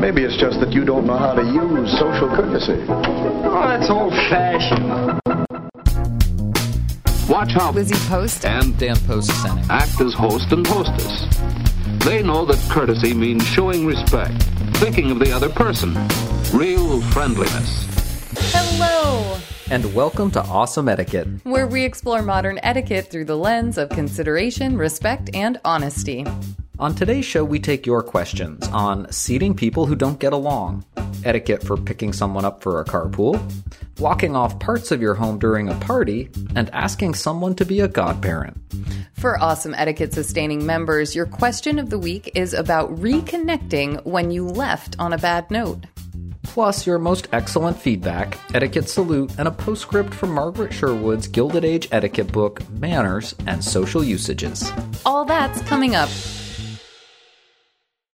Maybe it's just that you don't know how to use social courtesy. Oh, that's old fashioned. Watch how Lizzie Post and Dan Post Senning act as host and hostess. They know that courtesy means showing respect, thinking of the other person, real friendliness. Hello! And welcome to Awesome Etiquette. Where we explore modern etiquette through the lens of consideration, respect, and honesty. On today's show, we take your questions on seating people who don't get along, etiquette for picking someone up for a carpool, walking off parts of your home during a party, and asking someone to be a godparent. For awesome etiquette sustaining members, your question of the week is about reconnecting when you left on a bad note. Plus, your most excellent feedback, etiquette salute, and a postscript from Margaret Sherwood's Gilded Age etiquette book, Manners and Social Usages. All that's coming up.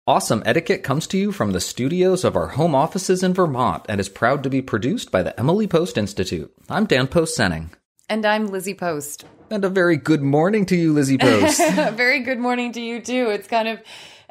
Awesome Etiquette comes to you from the studios of our home offices in Vermont and is proud to be produced by the Emily Post Institute. I'm Dan Post Senning. And I'm Lizzie Post. And a very good morning to you, Lizzie Post. very good morning to you, too. It's kind of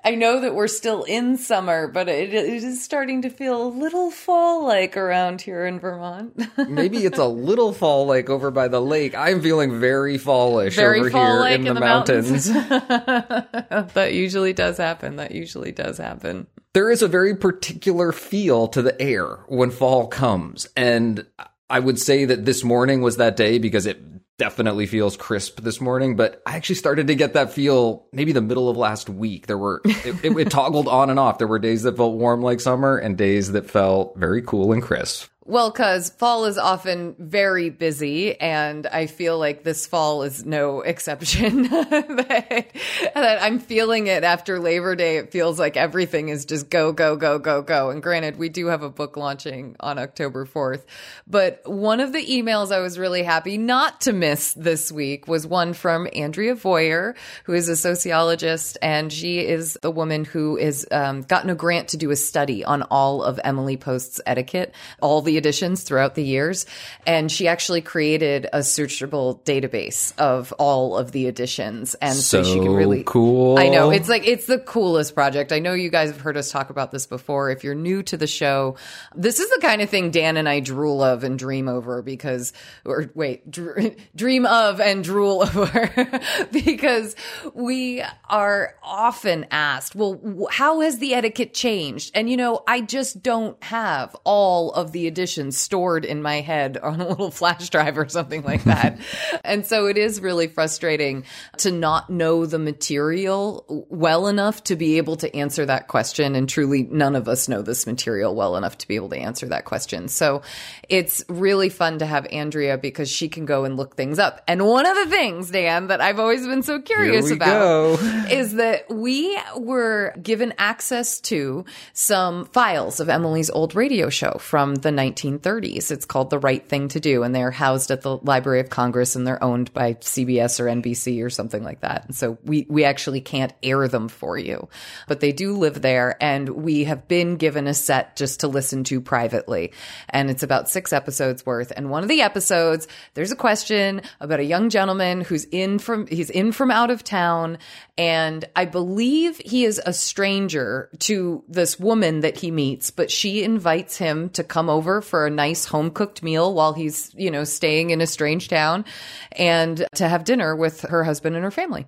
I know that we're still in summer, but it, it is starting to feel a little fall like around here in Vermont. Maybe it's a little fall like over by the lake. I'm feeling very fallish very over fall here in, in the, the mountains. mountains. that usually does happen. That usually does happen. there is a very particular feel to the air when fall comes. And I would say that this morning was that day because it definitely feels crisp this morning, but I actually started to get that feel maybe the middle of last week. There were, it, it, it toggled on and off. There were days that felt warm like summer and days that felt very cool and crisp. Well, because fall is often very busy, and I feel like this fall is no exception. that, that I'm feeling it after Labor Day. It feels like everything is just go, go, go, go, go. And granted, we do have a book launching on October 4th. But one of the emails I was really happy not to miss this week was one from Andrea Voyer, who is a sociologist, and she is the woman who has um, gotten a grant to do a study on all of Emily Post's etiquette, all the editions throughout the years. And she actually created a searchable database of all of the editions. And so, she can really cool. I know. It's like it's the coolest project. I know you guys have heard us talk about this before. If you're new to the show, this is the kind of thing Dan and I drool of and dream over because or wait, dr- dream of and drool over because we are often asked, well, how has the etiquette changed? And you know, I just don't have all of the editions stored in my head on a little flash drive or something like that. and so it is really frustrating to not know the material well enough to be able to answer that question. And truly, none of us know this material well enough to be able to answer that question. So it's really fun to have Andrea because she can go and look things up. And one of the things, Dan, that I've always been so curious about go. is that we were given access to some files of Emily's old radio show from the 1930s. It's called The Right Thing to Do, and they're housed at the Library of Congress and they're owned by CBS or NBC or something like that. And so we, we actually can't air them for you, but they do live there. And we have been given a set just to listen to privately. And it's about six episodes worth. And one of the episodes, there's a question about a young gentleman who's in from, he's in from out of town. And I believe he is a stranger to this woman that he meets, but she invites him to come over for a nice home cooked meal while he's, you know, staying in a strange town and to have dinner with her husband and her family.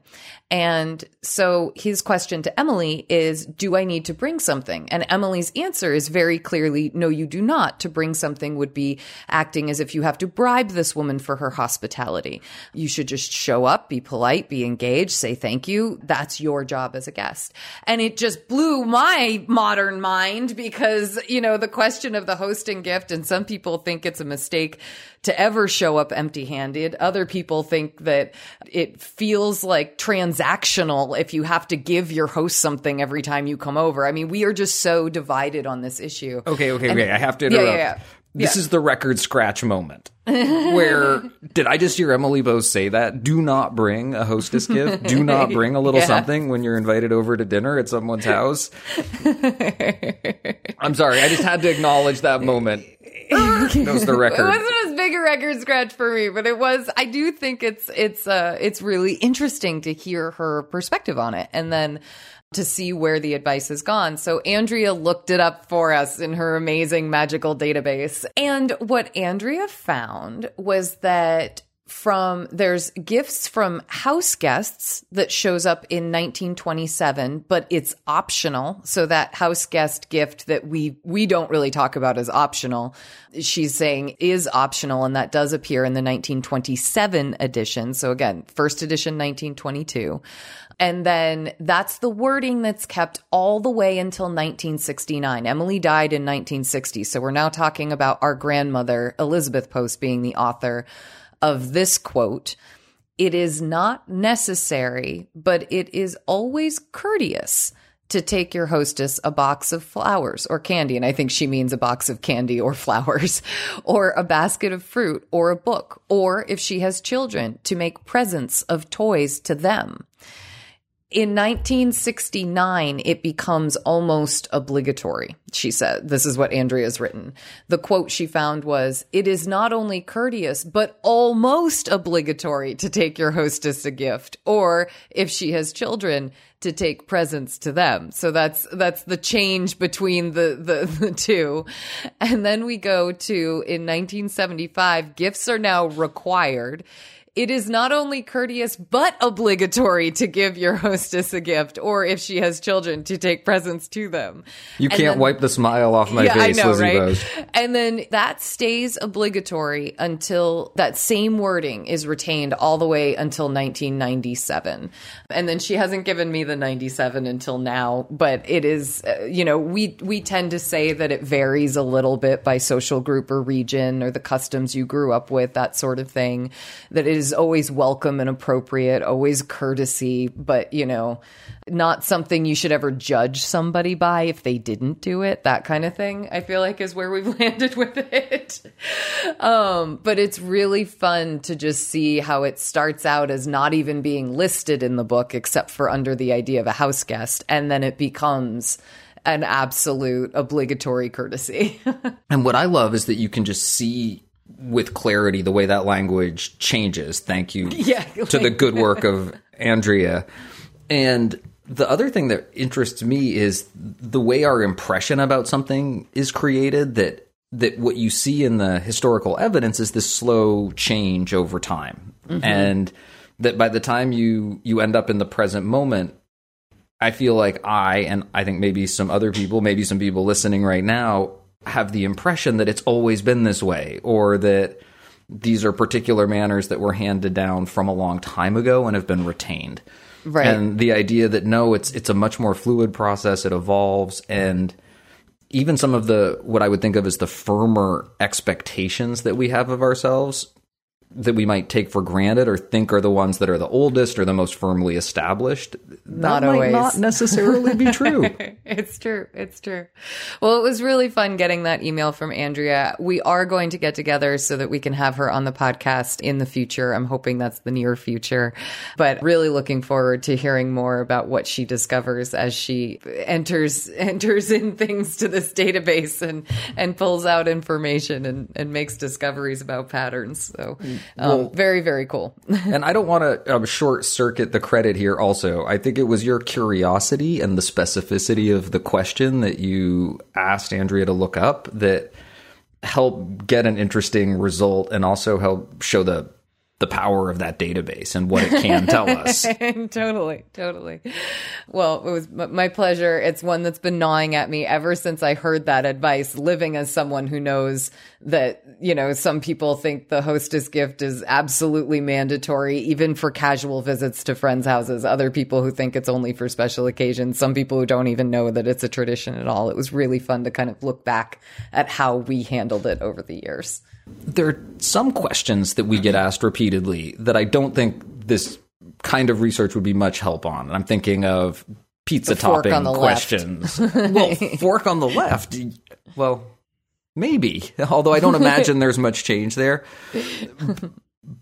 And so his question to Emily is, do I need to bring something? And Emily's answer is very clearly, no, you do not. To bring something would be acting as if you have to bribe this woman for her hospitality. You should just show up, be polite, be engaged, say thank you. That's your job as a guest. And it just blew my modern mind because, you know, the question of the hosting gift. And some people think it's a mistake to ever show up empty handed. Other people think that it feels like transactional if you have to give your host something every time you come over. I mean, we are just so divided on this issue. Okay, okay, And- okay. I have to Yeah, interrupt. yeah, yeah. This Yeah. is the record scratch moment. Where did I just hear Emily Post say that? Do not bring a hostess gift. Do not bring a little Yeah. something when you're invited over to dinner at someone's house. I'm sorry. I just had to acknowledge that moment. That was the It wasn't as big a record scratch for me, but it was. I do think it's it's uh it's really interesting to hear her perspective on it, and then to see where the advice has gone. So Andrea looked it up for us in her amazing magical database, and what Andrea found was that from there's gifts from house guests that shows up in 1927 but it's optional. So that house guest gift that we we don't really talk about as optional. She's saying is optional and that does appear in the 1927 edition. So again first edition 1922 and then that's the wording that's kept all the way until 1969. Emily died in 1960. So we're now talking about our grandmother, Elizabeth Post, being the author of this quote. It is not necessary, but it is always courteous to take your hostess a box of flowers or candy. And I think she means a box of candy or flowers or a basket of fruit or a book. Or if she has children, to make presents of toys to them. In 1969, it becomes almost obligatory, she said. This is what Andrea's written. The quote she found was, It is not only courteous, but almost obligatory to take your hostess a gift, or if she has children, to take presents to them. So that's that's the change between the, the the two. And then we go to in 1975, gifts are now required. It is not only courteous but obligatory to give your hostess a gift, or if she has children, to take presents to them. You And can't then- wipe the smile off my yeah, face, I know, Lizzie right? Post. And then that stays obligatory until that same wording is retained all the way until 1997. And then she hasn't given me the 97 until now, but it is, uh, you know, we we tend to say that it varies a little bit by social group or region or the customs you grew up with, that sort of thing. That it always welcome and appropriate, always courtesy, but you know, not something you should ever judge somebody by if they didn't do it. That kind of thing. I feel like is where we've landed with it. Um, but it's really fun to just see how it starts out as not even being listed in the book, except for under the idea of a house guest, and then it becomes an absolute obligatory courtesy. And what I love is that you can just see with clarity the way that language changes. Thank you Yeah. to the good work of Andrea. And the other thing that interests me is the way our impression about something is created that that what you see in the historical evidence is this slow change over time. Mm-hmm. And that by the time you you end up in the present moment I feel like I and I think maybe some other people, maybe some people listening right now have the impression that it's always been this way or that these are particular manners that were handed down from a long time ago and have been retained. Right. And the idea that no, it's it's a much more fluid process, it evolves and even some of the what I would think of as the firmer expectations that we have of ourselves that we might take for granted or think are the ones that are the oldest or the most firmly established Not that might always. not necessarily be true. it's true. It's true. Well, it was really fun getting that email from Andrea. We are going to get together so that we can have her on the podcast in the future. I'm hoping that's the near future, but really looking forward to hearing more about what she discovers as she enters enters in things to this database and and pulls out information and and makes discoveries about patterns. So, um, very very cool. and I don't want to um, short circuit the credit here also. I think it was your curiosity and the specificity of the question that you asked Andrea to look up that helped get an interesting result and also help show the the power of that database and what it can tell us. totally, totally. Well, it was my pleasure. It's one that's been gnawing at me ever since I heard that advice, living as someone who knows that, you know, some people think the hostess gift is absolutely mandatory, even for casual visits to friends' houses. Other people who think it's only for special occasions. Some people who don't even know that it's a tradition at all. It was really fun to kind of look back at how we handled it over the years. There are some questions that we get asked repeatedly that I don't think this kind of research would be much help on. And I'm thinking of pizza topping questions. well, fork on the left. Well, maybe. Although I don't imagine there's much change there.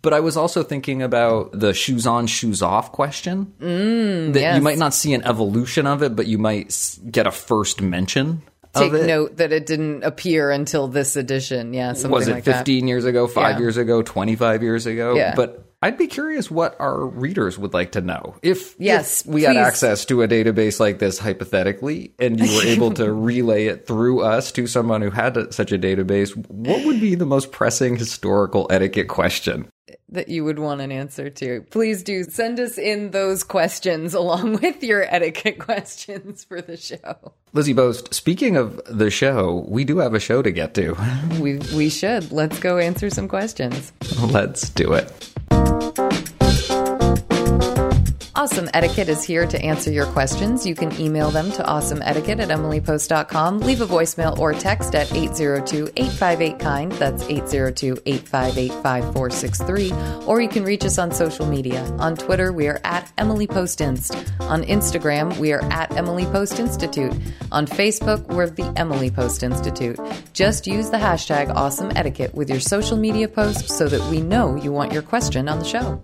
But I was also thinking about the shoes on, shoes off question. Mm, that yes. you might not see an evolution of it, but you might get a first mention take note that it didn't appear until this edition. Yeah, was it like 15 that. years ago, five yeah. years ago, 25 years ago? Yeah. But I'd be curious what our readers would like to know. If, yes, if we had access to a database like this hypothetically, and you were able to relay it through us to someone who had such a database, what would be the most pressing historical etiquette question? That you would want an answer to. Please do send us in those questions along with your etiquette questions for the show. Lizzie Post, speaking of the show, we do have a show to get to. We we should. Let's go answer some questions. Let's do it. Awesome Etiquette is here to answer your questions. You can email them to awesomeetiquette at emilypost.com. Leave a voicemail or text at 802-858-KIND. That's 802-858-5463. Or you can reach us on social media. On Twitter, we are at Emily Post Inst. On Instagram, we are at Emily Post Institute. On Facebook, we're the Emily Post Institute. Just use the hashtag Awesome Etiquette with your social media posts so that we know you want your question on the show.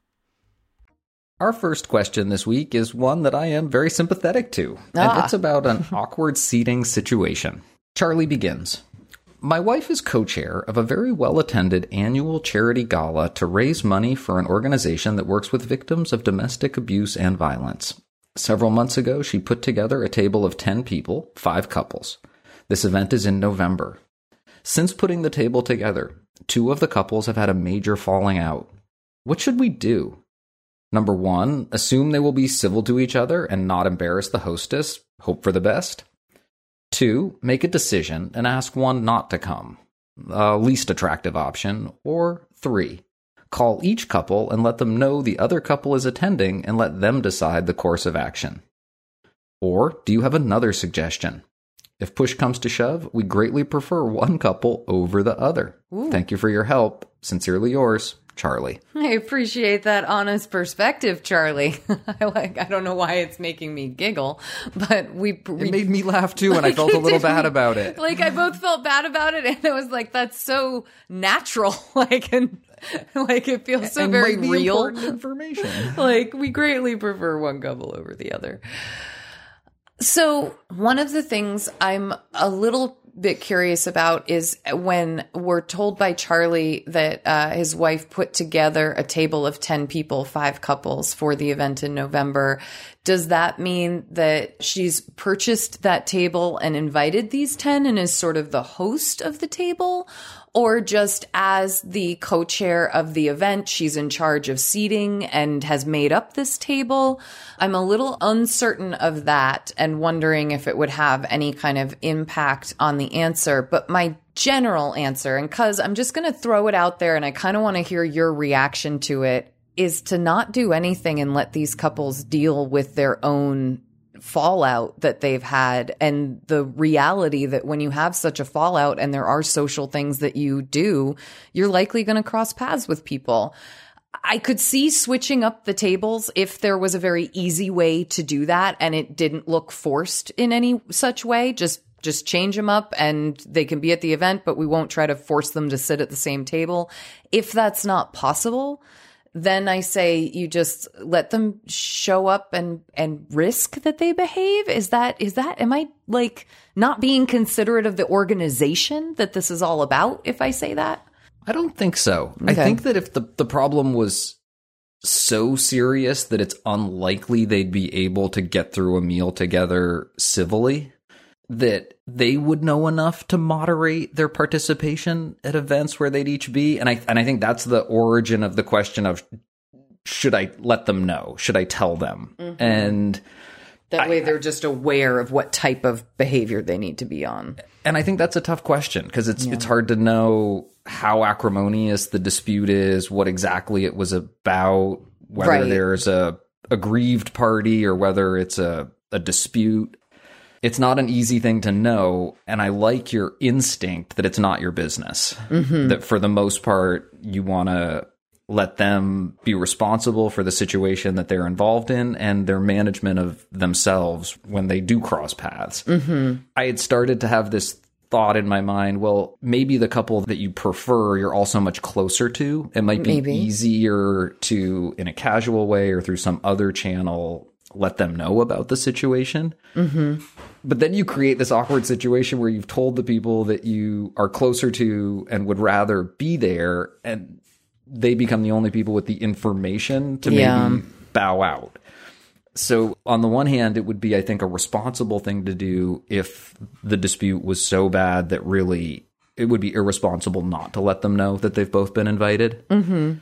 Our first question this week is one that I am very sympathetic to, Ah. and it's about an awkward seating situation. Charlie begins. My wife is co chair of a very well attended annual charity gala to raise money for an organization that works with victims of domestic abuse and violence. Several months ago, she put together a table of 10 people, five couples. This event is in November. Since putting the table together, two of the couples have had a major falling out. What should we do? Number one, assume they will be civil to each other and not embarrass the hostess. Hope for the best. Two, make a decision and ask one not to come. Uh, least attractive option. Or three, call each couple and let them know the other couple is attending and let them decide the course of action. Or do you have another suggestion? If push comes to shove, we greatly prefer one couple over the other. Thank you for your help. Sincerely yours, Charlie. I appreciate that honest perspective, Charlie. I like. I don't know why it's making me giggle, but we. we It made me laugh too, and I felt a little bad about it. Like I both felt bad about it, and I was like, "That's so natural." Like and like it feels so And very real. information. like we greatly prefer one couple over the other. So, one of the things I'm a little bit curious about is when we're told by Charlie that uh, his wife put together a table of 10 people, five couples for the event in November. Does that mean that she's purchased that table and invited these 10 and is sort of the host of the table? Or just as the co chair of the event, she's in charge of seating and has made up this table? I'm a little uncertain of that and wondering if it would have any kind of impact on the answer. But my general answer, and cuz I'm just going to throw it out there and I kind of want to hear your reaction to it, is to not do anything and let these couples deal with their own fallout that they've had and the reality that when you have such a fallout and there are social things that you do, you're likely going to cross paths with people. I could see switching up the tables if there was a very easy way to do that and it didn't look forced in any such way. Just just change them up and they can be at the event, but we won't try to force them to sit at the same table. If that's not possible, then I say you just let them show up and and risk that they behave. Is that is that am I like not being considerate of the organization that this is all about if I say that? I don't think so. I think that if the, the problem was so serious that it's unlikely they'd be able to get through a meal together civilly, that they would know enough to moderate their participation at events where they'd each be. And I and I think that's the origin of the question of should I let them know? Should I tell them? Mm-hmm. And That way they're just aware of what type of behavior they need to be on. And I think that's a tough question because it's it's hard to know how acrimonious the dispute is, what exactly it was about, whether Right. there's a aggrieved party or whether it's a, a dispute. It's not an easy thing to know, and I like your instinct that it's not your business. Mm-hmm. That for the most part, you want to let them be responsible for the situation that they're involved in and their management of themselves when they do cross paths. Mm-hmm. I had started to have this thought in my mind well maybe the couple that you prefer you're also much closer to it might be Maybe. easier to in a casual way or through some other channel let them know about the situation mm-hmm. But then you create this awkward situation where you've told the people that you are closer to and would rather be there and they become the only people with the information to maybe bow out so on the one hand, it would be, I think, a responsible thing to do if the dispute was so bad that really it would be irresponsible not to let them know that they've both been invited. Mm-hmm.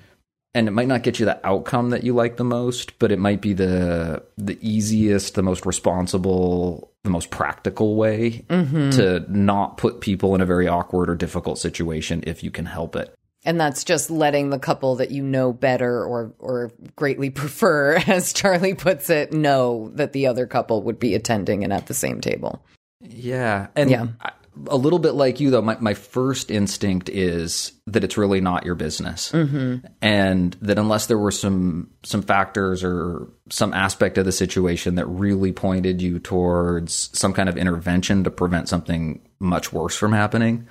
And it might not get you the outcome that you like the most, but it might be the the easiest, the most responsible, the most practical way mm-hmm. to not put people in a very awkward or difficult situation if you can help it. And that's just letting the couple that you know better or or greatly prefer, as Charlie puts it, know that the other couple would be attending and at the same table. Yeah. And Yeah. I- a little bit like you, though, my, my first instinct is that it's really not your business. Mm-hmm. And that unless there were some some factors or some aspect of the situation that really pointed you towards some kind of intervention to prevent something much worse from happening,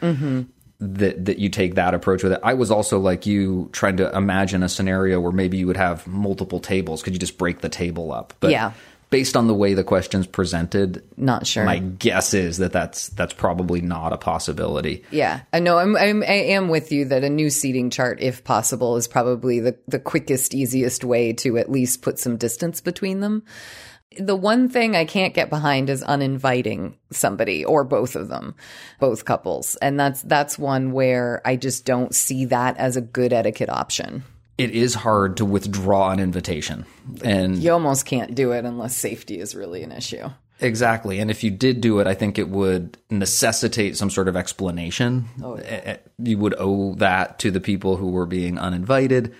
that that you take that approach with it. I was also like you trying to imagine a scenario where maybe you would have multiple tables. Could you just break the table up? But Yeah. Based on the way the questions presented, Not sure. my guess is that that's that's probably not a possibility. Yeah, I know. I'm, I'm I am with you that a new seating chart, if possible, is probably the the quickest, easiest way to at least put some distance between them. The one thing I can't get behind is uninviting somebody or both of them, both couples, and that's that's one where I just don't see that as a good etiquette option. It is hard to withdraw an invitation, and You almost can't do it unless safety is really an issue. exactly. And if you did do it, I think it would necessitate some sort of explanation. Eh, eh, You would owe that to the people who were being uninvited,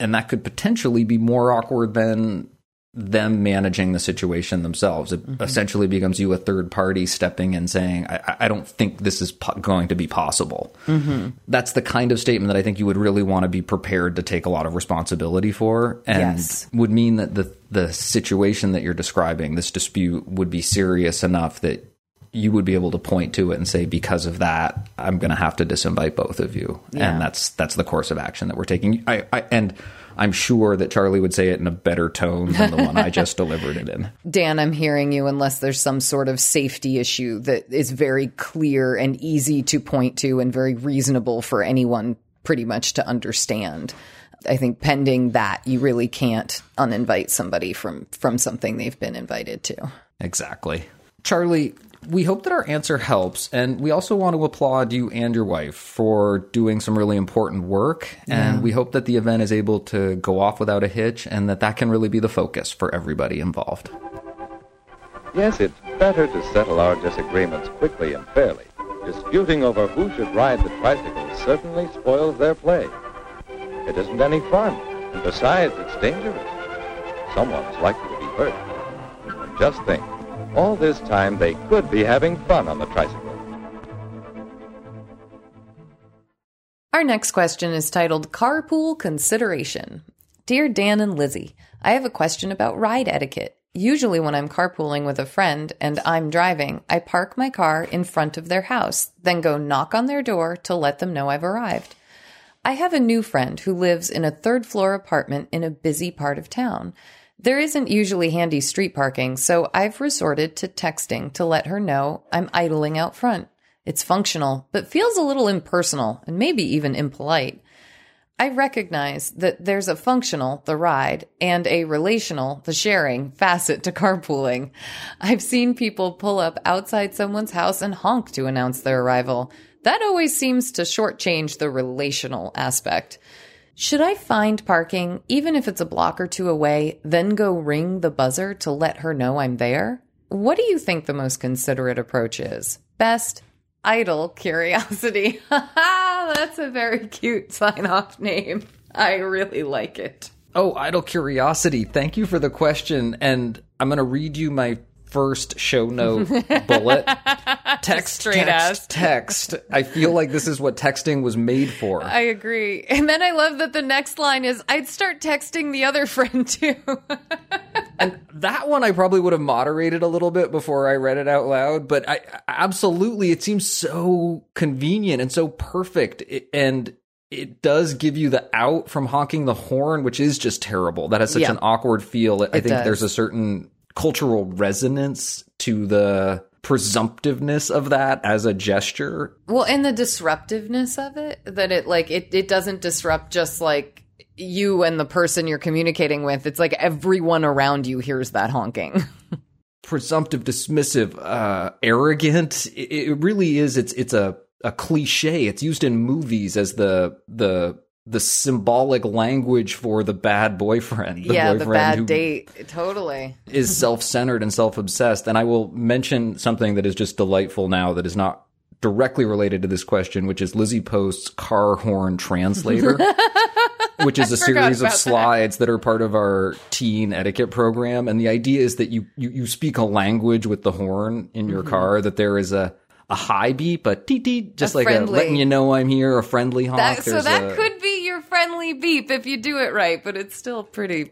and that could potentially be more awkward than them managing the situation themselves. It mm-hmm. essentially becomes you a third party stepping in saying, I, I don't think this is po- going to be possible. Mm-hmm. That's the kind of statement that I think you would really want to be prepared to take a lot of responsibility for and yes. would mean that the, the situation that you're describing, this dispute, would be serious enough that you would be able to point to it and say, because of that, I'm going to have to disinvite both of you. Yeah. And that's, that's the course of action that we're taking. I, I and, I'm sure that Charlie would say it in a better tone than the one I just delivered it in. Dan, I'm hearing you unless there's some sort of safety issue that is very clear and easy to point to and very reasonable for anyone pretty much to understand. I think pending that, you really can't uninvite somebody from from something they've been invited to. Exactly. Charlie, we hope that our answer helps. And we also want to applaud you and your wife for doing some really important work. Yeah. And we hope that the event is able to go off without a hitch and that that can really be the focus for everybody involved. Yes, it's better to settle our disagreements quickly and fairly. Disputing over who should ride the tricycle certainly spoils their play. It isn't any fun. And besides, it's dangerous. Someone's likely to be hurt. And just think, all this time, they could be having fun on the tricycle. Our next question is titled Carpool Consideration. Dear Dan and Lizzie, I have a question about ride etiquette. Usually, when I'm carpooling with a friend and I'm driving, I park my car in front of their house, then go knock on their door to let them know I've arrived. I have a new friend who lives in a third floor apartment in a busy part of town. There isn't usually handy street parking, so I've resorted to texting to let her know I'm idling out front. It's functional, but feels a little impersonal and maybe even impolite. I recognize that there's a functional, the ride, and a relational, the sharing facet to carpooling. I've seen people pull up outside someone's house and honk to announce their arrival. That always seems to shortchange the relational aspect. Should I find parking, even if it's a block or two away, then go ring the buzzer to let her know I'm there? What do you think the most considerate approach is? Best, idle curiosity. That's a very cute sign off name. I really like it. Oh, idle curiosity. Thank you for the question. And I'm going to read you my first show note bullet. text, Straight text, ass. text. I feel like this is what texting was made for. I agree. And then I love that the next line is I'd start texting the other friend too. and that one I probably would have moderated a little bit before I read it out loud, but I absolutely it seems so convenient and so perfect and it does give you the out from honking the horn, which is just terrible. That has such yeah. an awkward feel. I it think does. there's a certain cultural resonance to the presumptiveness of that as a gesture. Well, and the disruptiveness of it, that it like it it doesn't disrupt just like you and the person you're communicating with. It's like everyone around you hears that honking. Presumptive, dismissive, uh, arrogant. It, it really is. It's it's a a cliche. It's used in movies as the the the symbolic language for the bad boyfriend. The yeah, boyfriend the bad date. Totally. is self centered and self obsessed. And I will mention something that is just delightful now that is not directly related to this question, which is Lizzie Post's car horn translator. which is a series of slides that. that. are part of our teen etiquette program. And the idea is that you, you, you speak a language with the horn in your mm-hmm. car, that there is a, a high beep, a tee tee, just a like friendly. a letting you know I'm here, a friendly honk. That, so that a, could your friendly beep if you do it right, but it's still pretty.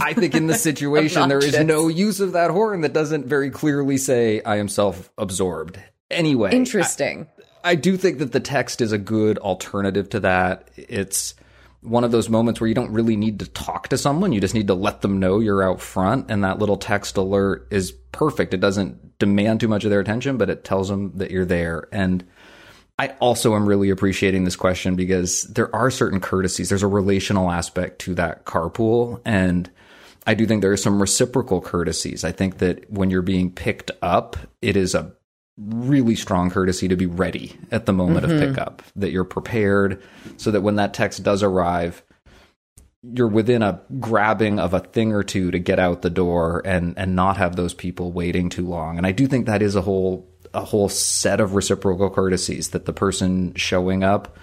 I think in this situation there is no use of that horn that doesn't very clearly say I am self-absorbed. Anyway, interesting. I, I do think that the text is a good alternative to that. It's one of those moments where you don't really need to talk to someone. You just need to let them know you're out front. And that little text alert is perfect. It doesn't demand too much of their attention, but it tells them that you're there. And I also am really appreciating this question because there are certain courtesies. There's a relational aspect to that carpool. And I do think there are some reciprocal courtesies. I think that when you're being picked up, it is a really strong courtesy to be ready at the moment mm-hmm. of pickup, that you're prepared so that when that text does arrive, you're within a grabbing of a thing or two to get out the door and and not have those people waiting too long. And I do think that is a whole a whole set of reciprocal courtesies that the person showing up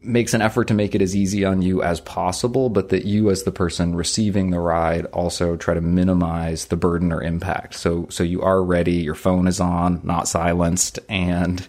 makes an effort to make it as easy on you as possible, but that you as the person receiving the ride also try to minimize the burden or impact. So so you are ready, your phone is on, not silenced, and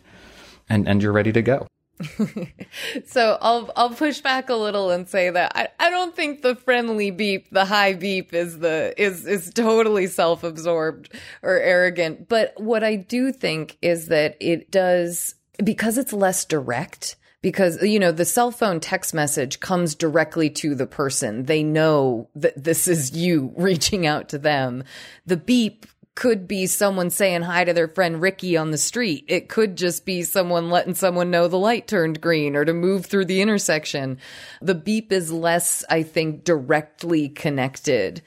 and and you're ready to go. so I'll I'll push back a little and say that I, I don't think the friendly beep, the high beep is the is is totally self-absorbed or arrogant. But what I do think is that it does because it's less direct because you know the cell phone text message comes directly to the person they know that this is you reaching out to them the beep could be someone saying hi to their friend Ricky on the street. It could just be someone letting someone know the light turned green or to move through the intersection. The beep is less, I think, directly connected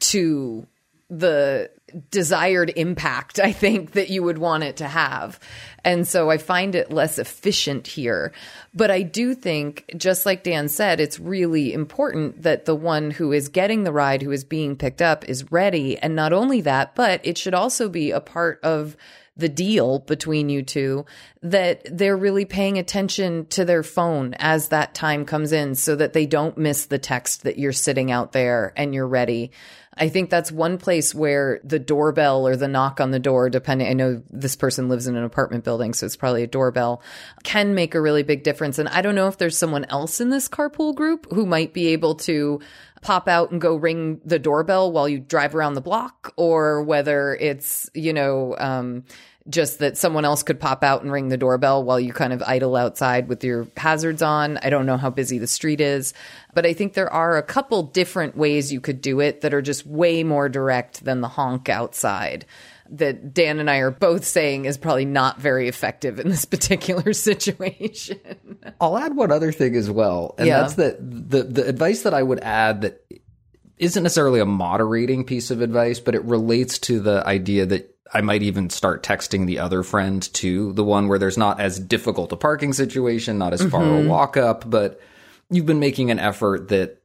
to the desired impact, I think, that you would want it to have. And so I find it less efficient here. But I do think, just like Dan said, it's really important that the one who is getting the ride, who is being picked up, is ready. And not only that, but it should also be a part of the deal between you two that they're really paying attention to their phone as that time comes in so that they don't miss the text that you're sitting out there and you're ready. I think that's one place where the doorbell or the knock on the door, depending, I know this person lives in an apartment building, so it's probably a doorbell, can make a really big difference. And I don't know if there's someone else in this carpool group who might be able to pop out and go ring the doorbell while you drive around the block or whether it's, you know, um, just that someone else could pop out and ring the doorbell while you kind of idle outside with your hazards on. I don't know how busy the street is, but I think there are a couple different ways you could do it that are just way more direct than the honk outside. That Dan and I are both saying is probably not very effective in this particular situation. I'll add one other thing as well, and Yeah. that's that the the advice that I would add that isn't necessarily a moderating piece of advice, but it relates to the idea that I might even start texting the other friend too, the one where there's not as difficult a parking situation, not as far a mm-hmm. walk up, but you've been making an effort that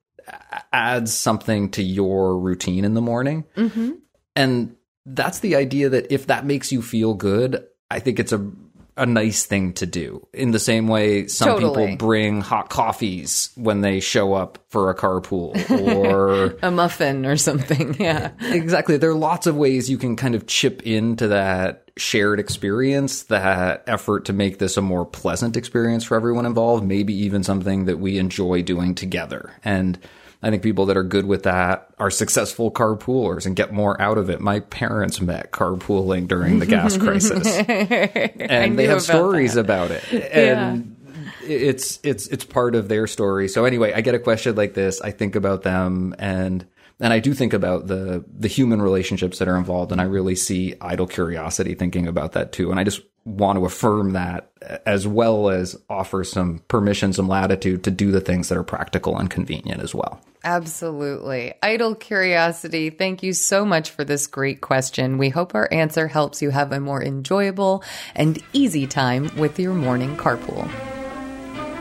adds something to your routine in the morning. Mm-hmm. And that's the idea that if that makes you feel good, I think it's a a nice thing to do. In the same way some Totally. people bring hot coffees when they show up for a carpool or a muffin or something. Yeah. exactly there are lots of ways you can kind of chip into that shared experience that effort to make this a more pleasant experience for everyone involved maybe even something that we enjoy doing together and I think people that are good with that are successful carpoolers and get more out of it. My parents met carpooling during the gas crisis, and they have stories that. about it. And it's it's it's part of their story. So anyway, I get a question like this, I think about them and and I do think about the the human relationships that are involved and I really see idle curiosity thinking about that too. And I just want to affirm that as well as offer some permission, some latitude to do the things that are practical and convenient as well. Absolutely. Idle curiosity. Thank you so much for this great question. We hope our answer helps you have a more enjoyable and easy time with your morning carpool.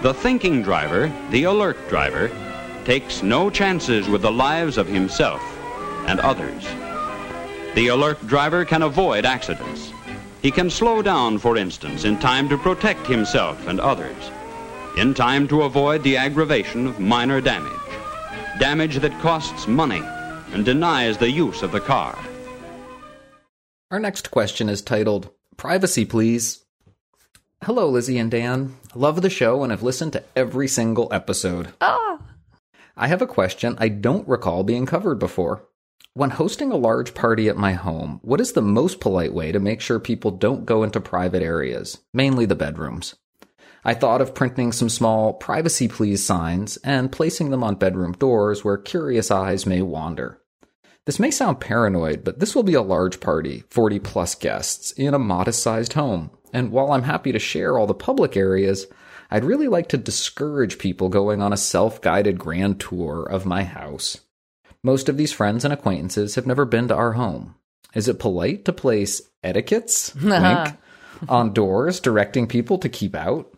The thinking driver, the alert driver, takes no chances with the lives of himself and others. The alert driver can avoid accidents. He can slow down, for instance, in time to protect himself and others, in time to avoid the aggravation of minor damage, damage that costs money and denies the use of the car. Our next question is titled Privacy Please. Hello, Lizzie and Dan. Love the show and have listened to every single episode. Ah. I have a question I don't recall being covered before. When hosting a large party at my home, what is the most polite way to make sure people don't go into private areas, mainly the bedrooms? I thought of printing some small privacy please signs and placing them on bedroom doors where curious eyes may wander. This may sound paranoid, but this will be a large party, 40 plus guests, in a modest sized home. And while I'm happy to share all the public areas, I'd really like to discourage people going on a self guided grand tour of my house. Most of these friends and acquaintances have never been to our home. Is it polite to place etiquettes wink, on doors directing people to keep out?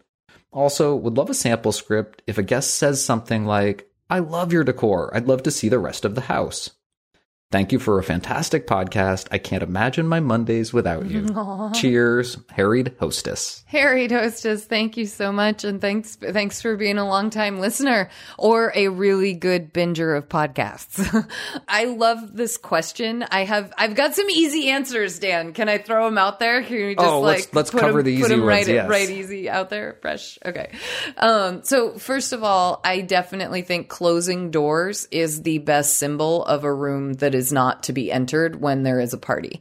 Also, would love a sample script if a guest says something like, I love your decor. I'd love to see the rest of the house. Thank you for a fantastic podcast. I can't imagine my Mondays without you. Cheers, harried hostess. Harried hostess, thank you so much, and thanks thanks for being a long time listener or a really good binger of podcasts. I love this question. I have I've got some easy answers, Dan. Can I throw them out there? Can you just Oh, let's- like let's put cover 'em- the put easy 'em right ones, yes. right easy out there, fresh. Okay. Um, so first of all, I definitely think closing doors is the best symbol of a room that is not to be entered when there is a party.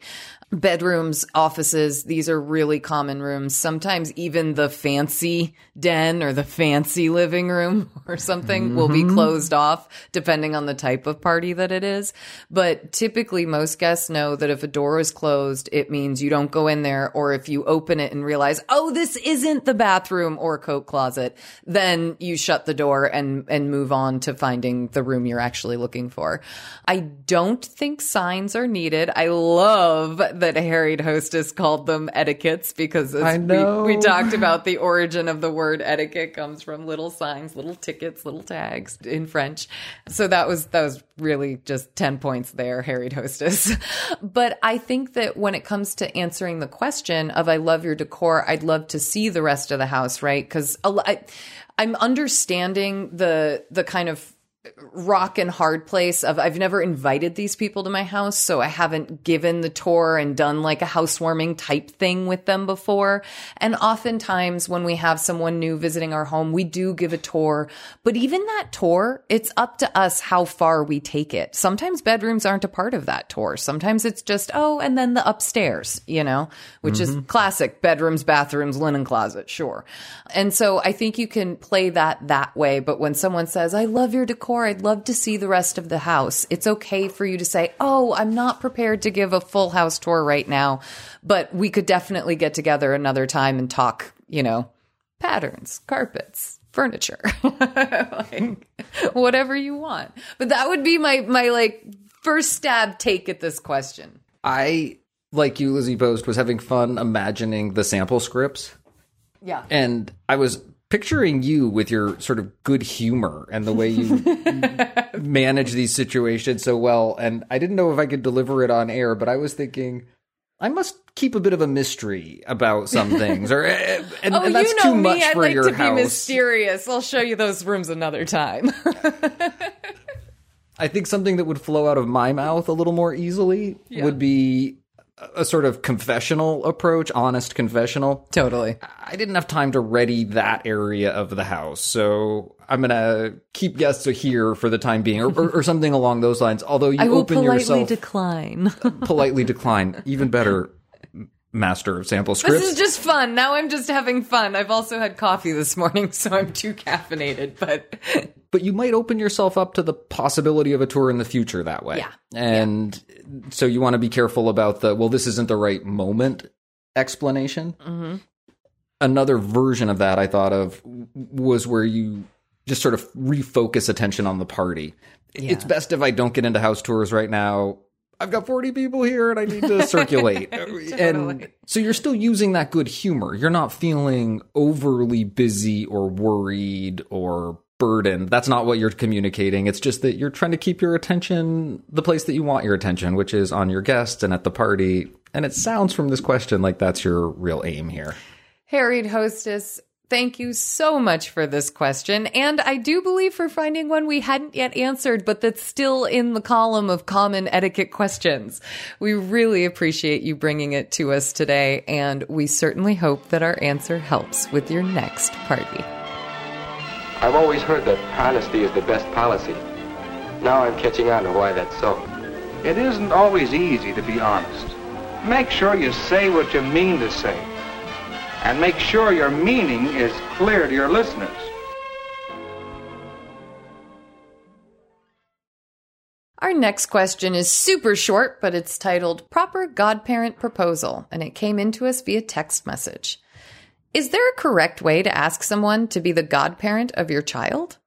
Bedrooms, offices, these are really common rooms. Sometimes even the fancy den or the fancy living room or something will be mm-hmm. closed off depending on the type of party that it is. But typically most guests know that if a door is closed, it means you don't go in there or if you open it and realize, "Oh, this isn't the bathroom or coat closet," then you shut the door and and move on to finding the room you're actually looking for. I don't think signs are needed. I love that harried hostess called them etiquettes because I know. We, we talked about the origin of the word etiquette comes from little signs, little tickets, little tags in French. So that was that was really just 10 points there, harried hostess. But I think that when it comes to answering the question of I love your decor, I'd love to see the rest of the house, right? Cuz I'm understanding the the kind of rock and hard place of I've never invited these people to my house, so I haven't given the tour and done like a housewarming type thing with them before. And oftentimes when we have someone new visiting our home, we do give a tour. But even that tour, it's up to us how far we take it. Sometimes bedrooms aren't a part of that tour. Sometimes it's just, oh, and then the upstairs, you know, which is mm-hmm. classic bedrooms, bathrooms, linen closet, sure. And so I think you can play that that way. But when someone says, I love your decor, I'd love to see the rest of the house, it's okay for you to say, oh, I'm not prepared to give a full house tour right now, but we could definitely get together another time and talk, you know, patterns, carpets, furniture, like whatever you want. But that would be my, my like first stab take at this question. I, like you, Lizzie Post, was having fun imagining the sample scripts. Yeah. And I was picturing you with your sort of good humor and the way you manage these situations so well. And I didn't know if I could deliver it on air, but I was thinking I must keep a bit of a mystery about some things, or eh, eh, and, Oh, and that's you know too me. much I'd for like your to be mysterious. I'll show you those rooms another time. I think something that would flow out of my mouth a little more easily would be a- sort of confessional approach, honest confessional. totally. I didn't have time to ready that area of the house, so I'm gonna keep guests here for the time being, or, or, or something along those lines. Although you I will open politely yourself, decline. Uh, politely decline. Even better, master of sample scripts. this is just fun. Now I'm just having fun. I've also had coffee this morning, so I'm too caffeinated. But but you might open yourself up to the possibility of a tour in the future that way. Yeah. And so you want to be careful about the, well, this isn't the right moment explanation. Mm-hmm. Another version of that I thought of was where you just sort of refocus attention on the party. It's best if I don't get into house tours right now. I've got 40 people here and I need to circulate. And so you're still using that good humor. You're not feeling overly busy or worried or burdened. That's not what you're communicating. It's just that you're trying to keep your attention the place that you want your attention, which is on your guests and at the party. And it sounds from this question like that's your real aim here. harried hostess, thank you so much for this question. And I do believe for finding one we hadn't yet answered, but that's still in the column of common etiquette questions. We really appreciate you bringing it to us today, and we certainly hope that our answer helps with your next party. I've always heard that honesty is the best policy. Now I'm catching on to why that's so. It isn't always easy to be honest. Make sure you say what you mean to say. And make sure your meaning is clear to your listeners. Our next question is super short, but it's titled Proper Godparent Proposal, and it came into us via text message. Is there a correct way to ask someone to be the godparent of your child?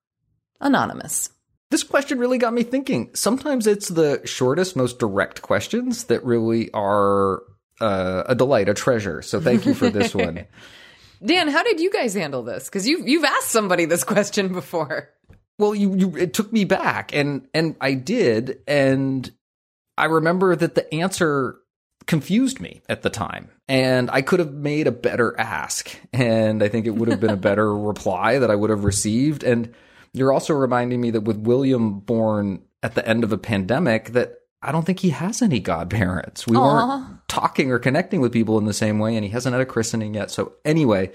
Anonymous. This question really got me thinking. Sometimes it's the shortest, most direct questions that really are uh, a delight, a treasure. So thank you for this one. Dan, how did you guys handle this? Because you've you've asked somebody this question before. Well, you, you it took me back, and and I did, and I remember that the answer confused me at the time and I could have made a better ask and I think it would have been a better reply that I would have received and you're also reminding me that with William born at the end of a pandemic that I don't think he has any godparents. We Aw. weren't talking or connecting with people in the same way and he hasn't had a christening yet. So anyway,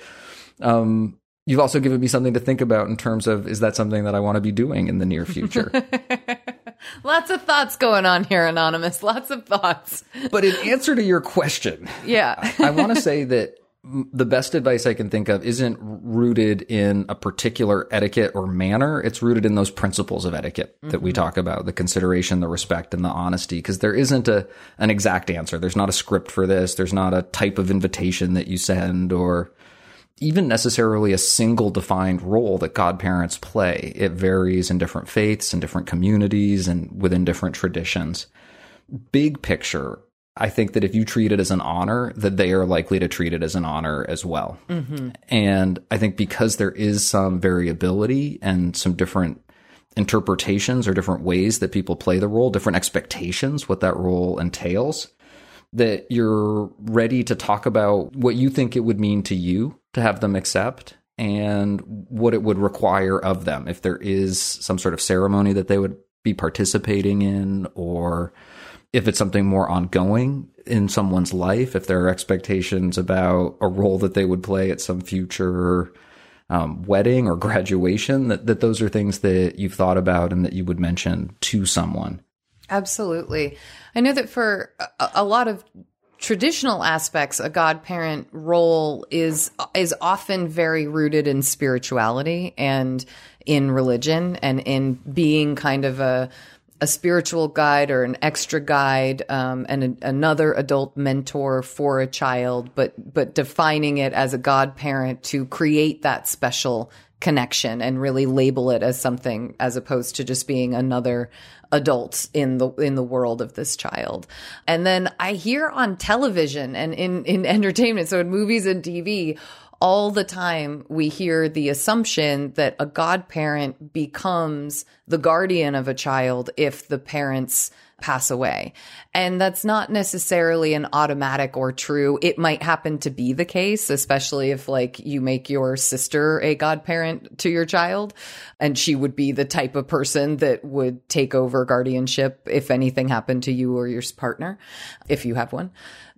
um you've also given me something to think about in terms of is that something that I want to be doing in the near future? Lots of thoughts going on here, Anonymous. Lots of thoughts. but in answer to your question, Yeah. I want to say that the best advice I can think of isn't rooted in a particular etiquette or manner. It's rooted in those principles of etiquette that we mm-hmm. talk about, the consideration, the respect, and the honesty, because there isn't a, an exact answer. There's not a script for this. There's not a type of invitation that you send or even necessarily a single defined role that godparents play. It varies in different faiths and different communities and within different traditions. Big picture, I think that if you treat it as an honor, that they are likely to treat it as an honor as well. Mm-hmm. And I think because there is some variability and some different interpretations or different ways that people play the role, different expectations, what that role entails, that you're ready to talk about what you think it would mean to you to have them accept and what it would require of them. If there is some sort of ceremony that they would be participating in or if it's something more ongoing in someone's life if there are expectations about a role that they would play at some future um, wedding or graduation that, that those are things that you've thought about and that you would mention to someone Absolutely. I know that for a, a lot of traditional aspects, a godparent role is is often very rooted in spirituality and in religion and in being kind of a a spiritual guide or an extra guide um, and a, another adult mentor for a child, but but defining it as a godparent to create that special connection and really label it as something as opposed to just being another adult in the in the world of this child. And then I hear on television and in in entertainment, so in movies and TV, all the time we hear the assumption that a godparent becomes the guardian of a child if the parents pass away. And that's not necessarily an automatic or true. It might happen to be the case, especially if like you make your sister a godparent to your child and she would be the type of person that would take over guardianship if anything happened to you or your partner, if you have one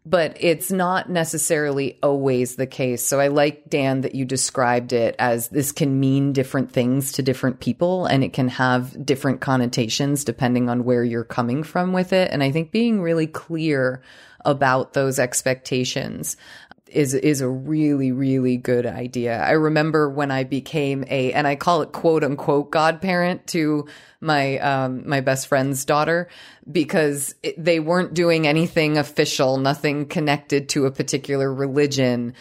but it's not necessarily always the case. So I like, Dan, that you described it as this can mean different things to different people and it can have different connotations depending on where you're coming from with it. And I think being really clear about those expectations is is a really really good idea. I remember when I became a and I call it quote unquote godparent to my um my best friend's daughter because it, they weren't doing anything official, nothing connected to a particular religion,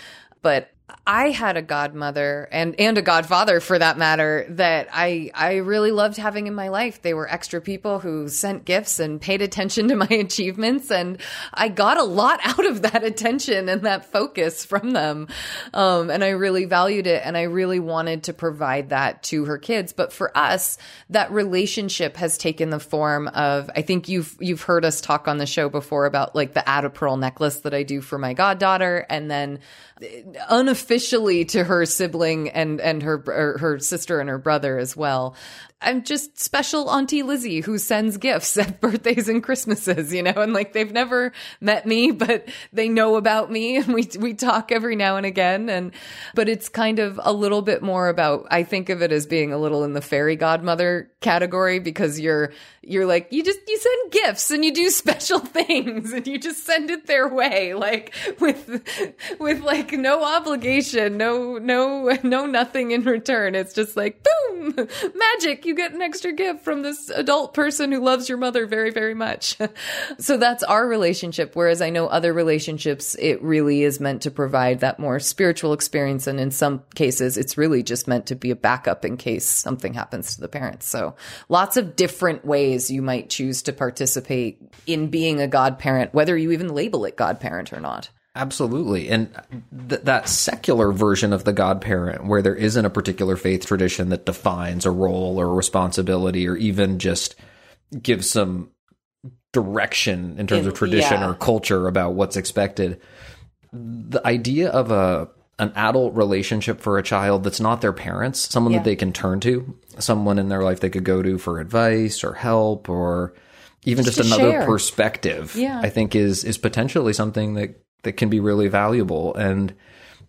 but I had a godmother and and a godfather for that matter that I I really loved having in my life. They were extra people who sent gifts and paid attention to my achievements and I got a lot out of that attention and that focus from them. Um and I really valued it and I really wanted to provide that to her kids. But for us, that relationship has taken the form of I think you've you've heard us talk on the show before about like the add a pearl necklace that I do for my goddaughter and then unofficially to her sibling and and her her sister and her brother as well. I'm just special Auntie Lizzie who sends gifts at birthdays and Christmases, you know, and like they've never met me, but they know about me and we we talk every now and again and but it's kind of a little bit more about I think of it as being a little in the fairy godmother category because you're you're like you just you send gifts and you do special things and you just send it their way like with with like no obligation, no no no nothing in return. It's just like boom, magic. You get an extra gift from this adult person who loves your mother very very much. so that's our relationship whereas I know other relationships it really is meant to provide that more spiritual experience and in some cases it's really just meant to be a backup in case something happens to the parents. So lots of different ways you might choose to participate in being a godparent whether you even label it godparent or not. Absolutely. And th- that secular version of the godparent, where there isn't a particular faith tradition that defines a role or a responsibility or even just gives some direction in terms In- of tradition yeah. or culture about what's expected. The idea of a an adult relationship for a child that's not their parents, someone Yeah. that they can turn to, someone in their life they could go to for advice or help or even just, Just another share. perspective, Yeah. I think is is potentially something that that can be really valuable. And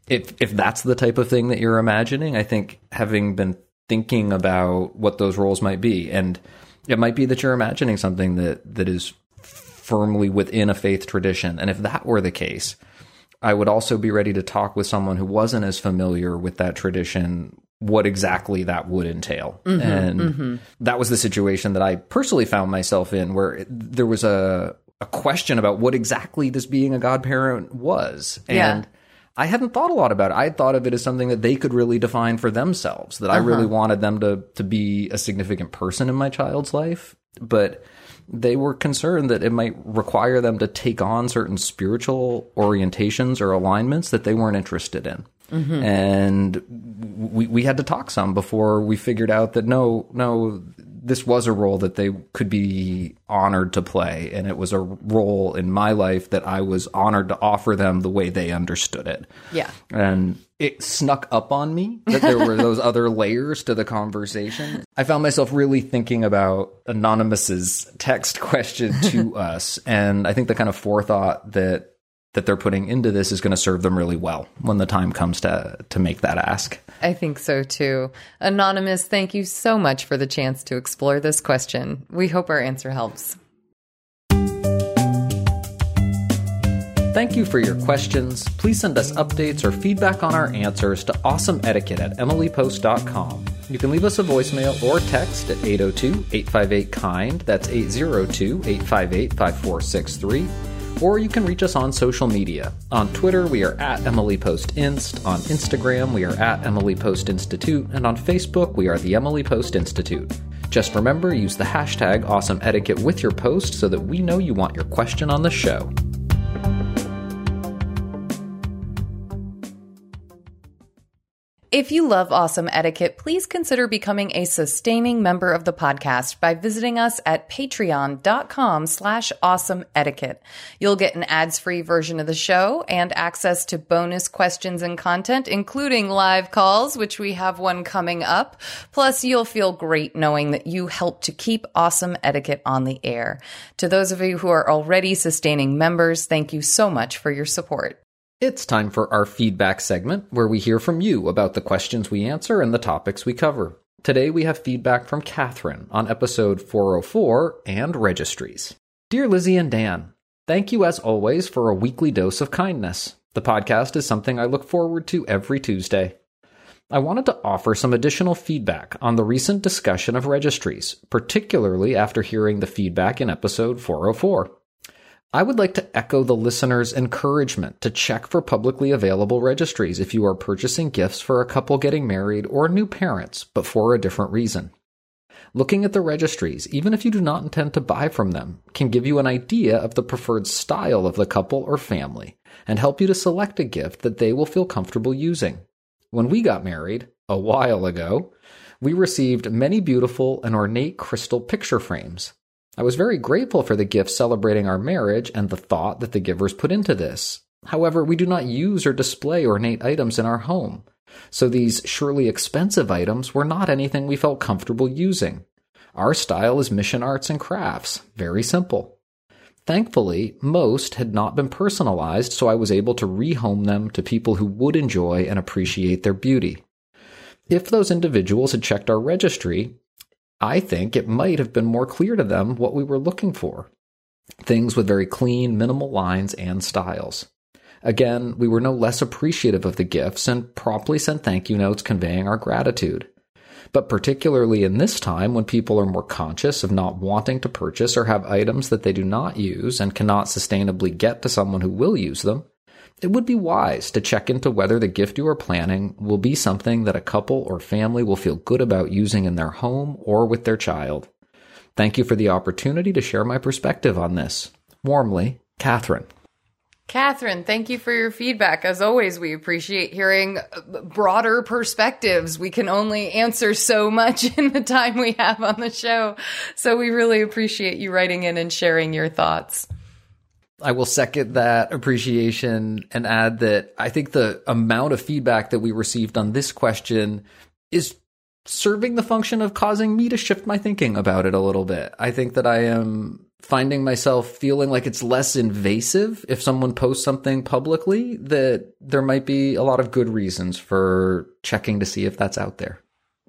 if if that's the type of thing that you're imagining, I think having been thinking about what those roles might be, and it might be that you're imagining something that that is firmly within a faith tradition. And if that were the case, I would also be ready to talk with someone who wasn't as familiar with that tradition, what exactly that would entail. Mm-hmm, and mm-hmm. that was the situation that I personally found myself in, where there was a, a question about what exactly this being a godparent was. Yeah. And I hadn't thought a lot about it. I thought of it as something that they could really define for themselves, that I uh-huh. really wanted them to, to be a significant person in my child's life. But they were concerned that it might require them to take on certain spiritual orientations or alignments that they weren't interested in. Mm-hmm. And we, we had to talk some before we figured out that no, no, this was a role that they could be honored to play. And it was a role in my life that I was honored to offer them the way they understood it. Yeah. And it snuck up on me that there were those other layers to the conversation. I found myself really thinking about Anonymous's text question to us. And I think the kind of forethought that that they're putting into this is going to serve them really well when the time comes to to make that ask. I think so too. Anonymous, thank you so much for the chance to explore this question. We hope our answer helps. Thank you for your questions. Please send us updates or feedback on our answers to awesomeetiquette at emilypost.com. You can leave us a voicemail or text at 802 858 KIND. That's 802 858 5463. Or you can reach us on social media. On Twitter, we are at Emily Post Inst. On Instagram, we are at Emily Post Institute. And on Facebook, we are the Emily Post Institute. Just remember, use the hashtag Awesome Etiquette with your post so that we know you want your question on the show. If you love awesome etiquette, please consider becoming a sustaining member of the podcast by visiting us at patreon.com slash awesome etiquette. You'll get an ads-free version of the show and access to bonus questions and content, including live calls, which we have one coming up. Plus, you'll feel great knowing that you help to keep awesome etiquette on the air. To those of you who are already sustaining members, thank you so much for your support. It's time for our feedback segment where we hear from you about the questions we answer and the topics we cover. Today we have feedback from Catherine on episode 404 and registries. Dear Lizzie and Dan, thank you as always for a weekly dose of kindness. The podcast is something I look forward to every Tuesday. I wanted to offer some additional feedback on the recent discussion of registries, particularly after hearing the feedback in episode 404. I would like to echo the listener's encouragement to check for publicly available registries if you are purchasing gifts for a couple getting married or new parents, but for a different reason. Looking at the registries, even if you do not intend to buy from them, can give you an idea of the preferred style of the couple or family and help you to select a gift that they will feel comfortable using. When we got married, a while ago, we received many beautiful and ornate crystal picture frames. I was very grateful for the gift celebrating our marriage and the thought that the givers put into this. However, we do not use or display ornate items in our home, so these surely expensive items were not anything we felt comfortable using. Our style is mission arts and crafts, very simple. Thankfully, most had not been personalized, so I was able to rehome them to people who would enjoy and appreciate their beauty. If those individuals had checked our registry, I think it might have been more clear to them what we were looking for. Things with very clean, minimal lines and styles. Again, we were no less appreciative of the gifts and promptly sent thank you notes conveying our gratitude. But particularly in this time when people are more conscious of not wanting to purchase or have items that they do not use and cannot sustainably get to someone who will use them, it would be wise to check into whether the gift you are planning will be something that a couple or family will feel good about using in their home or with their child. Thank you for the opportunity to share my perspective on this. Warmly, Catherine. Catherine, thank you for your feedback. As always, we appreciate hearing broader perspectives. We can only answer so much in the time we have on the show. So we really appreciate you writing in and sharing your thoughts. I will second that appreciation and add that I think the amount of feedback that we received on this question is serving the function of causing me to shift my thinking about it a little bit. I think that I am finding myself feeling like it's less invasive if someone posts something publicly that there might be a lot of good reasons for checking to see if that's out there.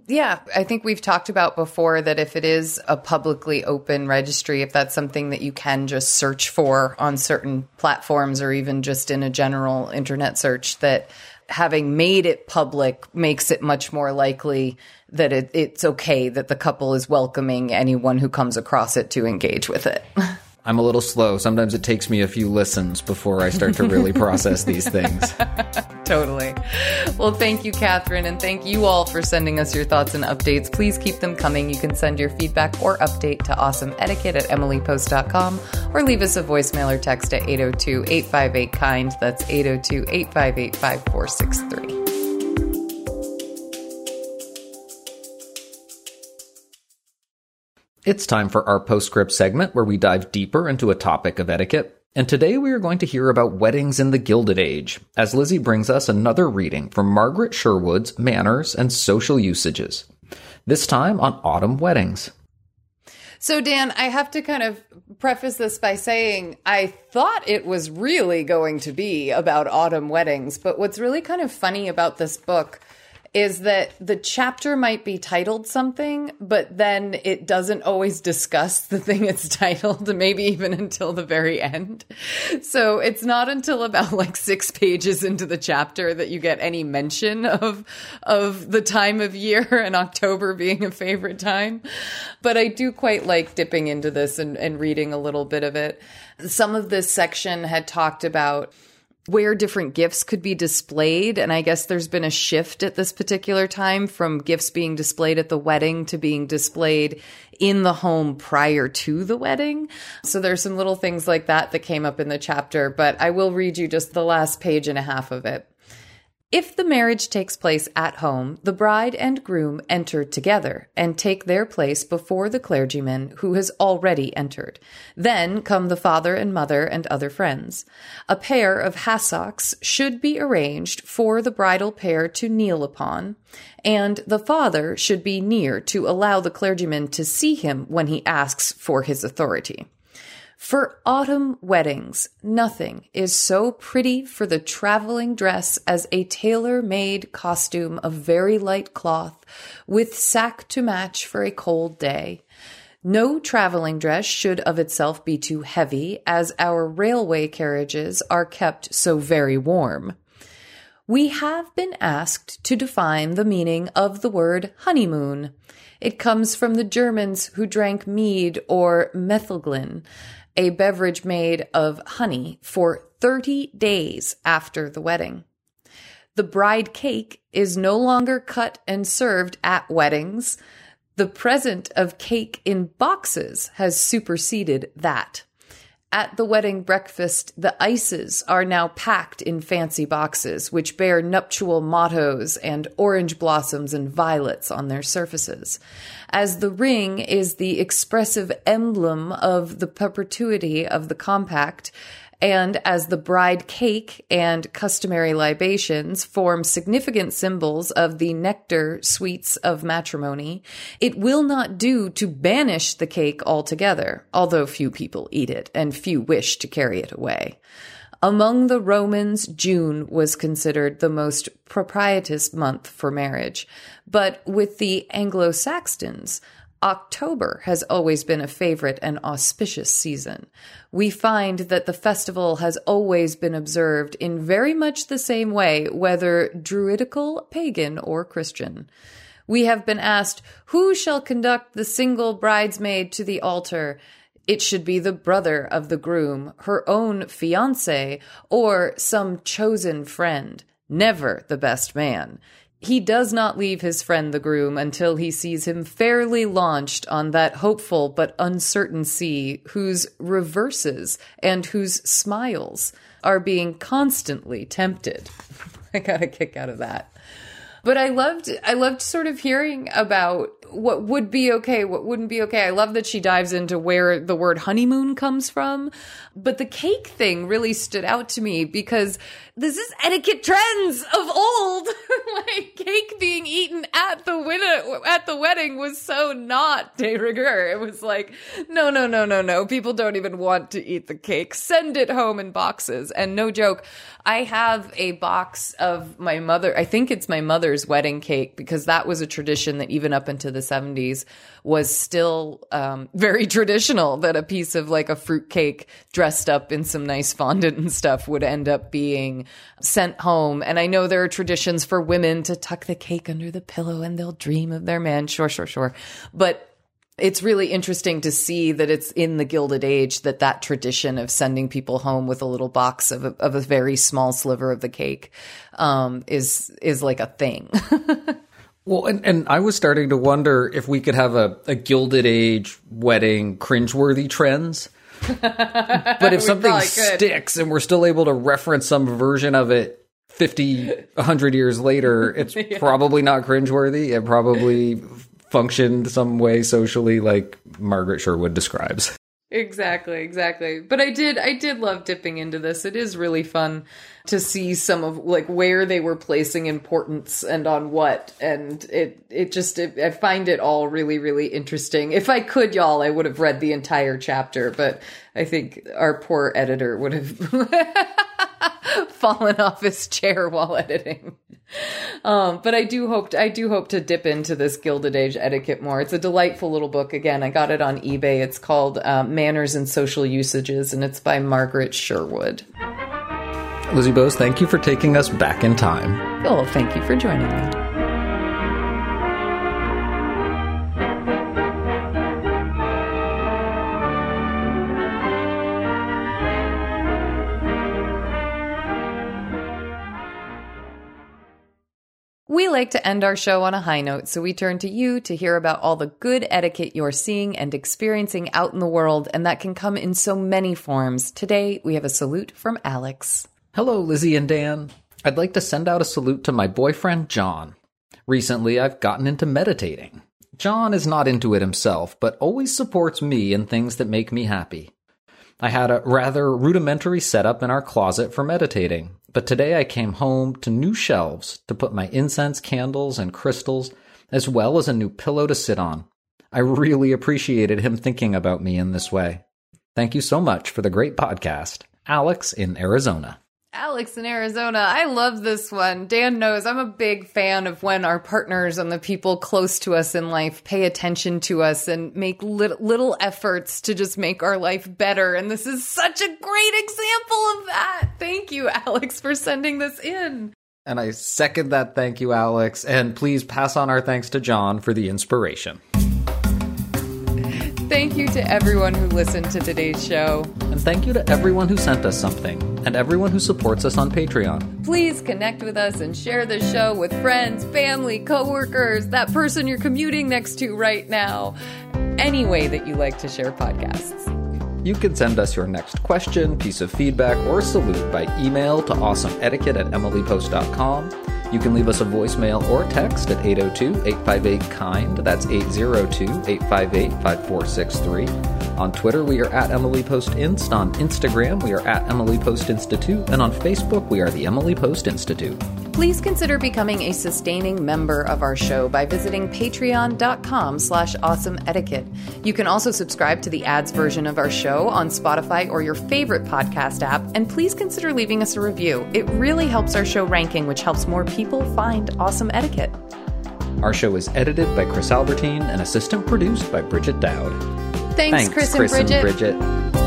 Yeah, I think we've talked about before that if it is a publicly open registry, if that's something that you can just search for on certain platforms or even just in a general internet search, that having made it public makes it much more likely that it, it's okay that the couple is welcoming anyone who comes across it to engage with it. I'm a little slow. Sometimes it takes me a few listens before I start to really process these things. totally. Well, thank you, Catherine, and thank you all for sending us your thoughts and updates. Please keep them coming. You can send your feedback or update to awesomeetiquette at emilypost.com or leave us a voicemail or text at 802 858 KIND. That's 802 858 5463. It's time for our postscript segment where we dive deeper into a topic of etiquette. And today we are going to hear about weddings in the Gilded Age, as Lizzie brings us another reading from Margaret Sherwood's Manners and Social Usages. This time on autumn weddings. So, Dan, I have to kind of preface this by saying I thought it was really going to be about autumn weddings, but what's really kind of funny about this book is that the chapter might be titled something, but then it doesn't always discuss the thing it's titled, maybe even until the very end. So it's not until about like six pages into the chapter that you get any mention of of the time of year and October being a favorite time. But I do quite like dipping into this and, and reading a little bit of it. Some of this section had talked about where different gifts could be displayed. And I guess there's been a shift at this particular time from gifts being displayed at the wedding to being displayed in the home prior to the wedding. So there's some little things like that that came up in the chapter, but I will read you just the last page and a half of it. If the marriage takes place at home, the bride and groom enter together and take their place before the clergyman who has already entered. Then come the father and mother and other friends. A pair of hassocks should be arranged for the bridal pair to kneel upon, and the father should be near to allow the clergyman to see him when he asks for his authority. For autumn weddings, nothing is so pretty for the traveling dress as a tailor made costume of very light cloth with sack to match for a cold day. No traveling dress should of itself be too heavy, as our railway carriages are kept so very warm. We have been asked to define the meaning of the word honeymoon. It comes from the Germans who drank mead or metheglin, a beverage made of honey for 30 days after the wedding. The bride cake is no longer cut and served at weddings. The present of cake in boxes has superseded that. At the wedding breakfast, the ices are now packed in fancy boxes, which bear nuptial mottos and orange blossoms and violets on their surfaces. As the ring is the expressive emblem of the perpetuity of the compact, and as the bride cake and customary libations form significant symbols of the nectar sweets of matrimony, it will not do to banish the cake altogether, although few people eat it and few wish to carry it away. Among the Romans, June was considered the most propitious month for marriage, but with the Anglo Saxons, October has always been a favorite and auspicious season. We find that the festival has always been observed in very much the same way, whether druidical, pagan, or Christian. We have been asked, who shall conduct the single bridesmaid to the altar? It should be the brother of the groom, her own fiance, or some chosen friend, never the best man. He does not leave his friend the groom until he sees him fairly launched on that hopeful but uncertain sea whose reverses and whose smiles are being constantly tempted. I got a kick out of that. But I loved I loved sort of hearing about what would be okay, what wouldn't be okay. I love that she dives into where the word honeymoon comes from. But the cake thing really stood out to me because this is etiquette trends of old. like cake being eaten at the winner at the wedding was so not de rigueur. It was like, no, no, no, no, no. People don't even want to eat the cake. Send it home in boxes. And no joke, I have a box of my mother. I think it's my mother's wedding cake because that was a tradition that even up into the 70s was still um, very traditional that a piece of like a fruit cake dressed up in some nice fondant and stuff would end up being sent home. And I know there are traditions for women to tuck the cake under the pillow and they'll dream of their man. Sure, sure, sure. But it's really interesting to see that it's in the Gilded Age that that tradition of sending people home with a little box of a, of a very small sliver of the cake um, is is like a thing. well, and, and I was starting to wonder if we could have a, a Gilded Age wedding cringeworthy trends. but if something sticks and we're still able to reference some version of it 50, 100 years later, it's yeah. probably not cringeworthy. It probably functioned some way socially like Margaret Sherwood describes. Exactly, exactly. But I did I did love dipping into this. It is really fun to see some of like where they were placing importance and on what and it it just it, I find it all really really interesting. If I could y'all I would have read the entire chapter, but I think our poor editor would have fallen off his chair while editing. Um, but I do hope to, I do hope to dip into this Gilded Age etiquette more. It's a delightful little book. Again, I got it on eBay. It's called uh, Manners and Social Usages, and it's by Margaret Sherwood. Lizzie Post, thank you for taking us back in time. Oh, thank you for joining me. Like to end our show on a high note, so we turn to you to hear about all the good etiquette you're seeing and experiencing out in the world, and that can come in so many forms. Today, we have a salute from Alex. Hello, Lizzie and Dan. I'd like to send out a salute to my boyfriend, John. Recently, I've gotten into meditating. John is not into it himself, but always supports me in things that make me happy. I had a rather rudimentary setup in our closet for meditating. But today I came home to new shelves to put my incense, candles, and crystals, as well as a new pillow to sit on. I really appreciated him thinking about me in this way. Thank you so much for the great podcast. Alex in Arizona. Alex in Arizona. I love this one. Dan knows I'm a big fan of when our partners and the people close to us in life pay attention to us and make little, little efforts to just make our life better. And this is such a great example of that. Thank you, Alex, for sending this in. And I second that thank you, Alex. And please pass on our thanks to John for the inspiration. Thank you to everyone who listened to today's show. And thank you to everyone who sent us something, and everyone who supports us on Patreon. Please connect with us and share the show with friends, family, coworkers, that person you're commuting next to right now. Any way that you like to share podcasts. You can send us your next question, piece of feedback, or salute by email to awesomeetiquette at emilypost.com you can leave us a voicemail or text at 802 858 KIND. That's 802 858 5463. On Twitter, we are at Emily Post Inst. On Instagram, we are at Emily Post Institute. And on Facebook, we are the Emily Post Institute. Please consider becoming a sustaining member of our show by visiting patreon.com slash awesome etiquette. You can also subscribe to the ads version of our show on Spotify or your favorite podcast app, and please consider leaving us a review. It really helps our show ranking, which helps more people find awesome etiquette. Our show is edited by Chris Albertine and assistant produced by Bridget Dowd. Thanks, Thanks Chris, Chris, and Bridget. And Bridget.